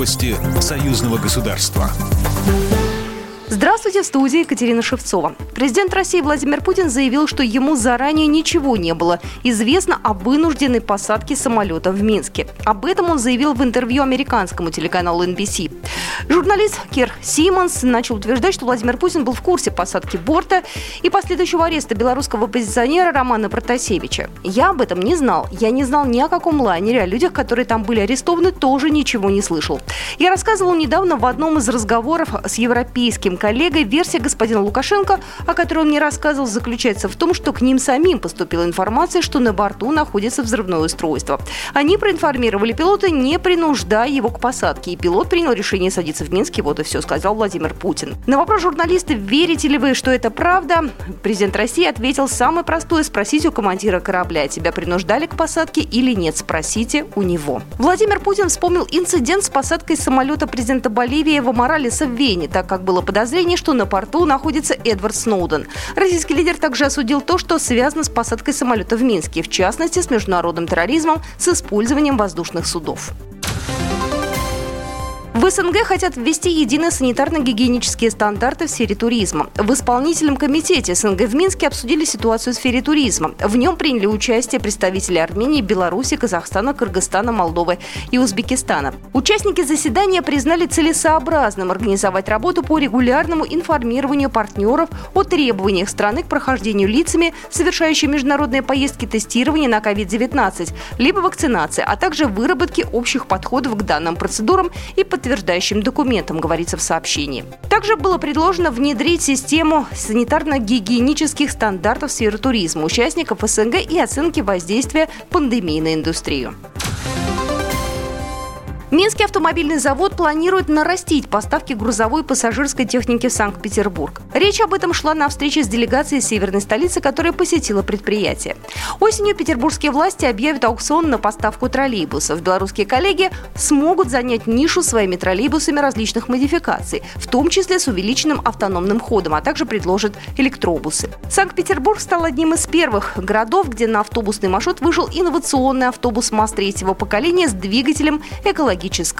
Новости союзного государства. Здравствуйте, в студии Екатерина Шевцова. Президент России Владимир Путин заявил, что ему заранее ничего не было известно о вынужденной посадке самолета в Минске. Об этом он заявил в интервью американскому телеканалу NBC. Журналист Кир Симмонс начал утверждать, что Владимир Путин был в курсе посадки борта и последующего ареста белорусского оппозиционера Романа Протасевича. Я об этом не знал. Я не знал ни о каком лайнере, о людях, которые там были арестованы, тоже ничего не слышал. Я рассказывал недавно в одном из разговоров с европейским коллегой, версия господина Лукашенко, о которой он мне рассказывал, заключается в том, что к ним самим поступила информация, что на борту находится взрывное устройство. Они проинформировали пилота, не принуждая его к посадке, и пилот принял решение садиться в Минске. Вот и все, сказал Владимир Путин. На вопрос журналиста, верите ли вы, что это правда, президент России ответил самое простое – спросите у командира корабля, тебя принуждали к посадке или нет, спросите у него. Владимир Путин вспомнил инцидент с посадкой самолета президента Боливии Эва Моралеса в Вене, так как было подозрение что на порту находится Эдвард Сноуден. Российский лидер также осудил то, что связано с посадкой самолета в Минске, в частности, с международным терроризмом с использованием воздушных судов. В СНГ хотят ввести единые санитарно-гигиенические стандарты в сфере туризма. В исполнительном комитете СНГ в Минске обсудили ситуацию в сфере туризма. В нем приняли участие представители Армении, Беларуси, Казахстана, Кыргызстана, Молдовы и Узбекистана. Участники заседания признали целесообразным организовать работу по регулярному информированию партнеров о требованиях страны к прохождению лицами, совершающими международные поездки тестирования на COVID-19, либо вакцинации, а также выработке общих подходов к данным процедурам и подтверждению подтверждающим документом, говорится в сообщении. Также было предложено внедрить систему санитарно-гигиенических стандартов в сфере туризма участников СНГ и оценки воздействия пандемии на индустрию. Автомобильный завод планирует нарастить поставки грузовой и пассажирской техники в Санкт-Петербург. Речь об этом шла на встрече с делегацией северной столицы, которая посетила предприятие. Осенью петербургские власти объявят аукцион на поставку троллейбусов. Белорусские коллеги смогут занять нишу своими троллейбусами различных модификаций, в том числе с увеличенным автономным ходом, а также предложат электробусы. Санкт-Петербург стал одним из первых городов, где на автобусный маршрут вышел инновационный автобус МАЗ третьего поколения с двигателем экологического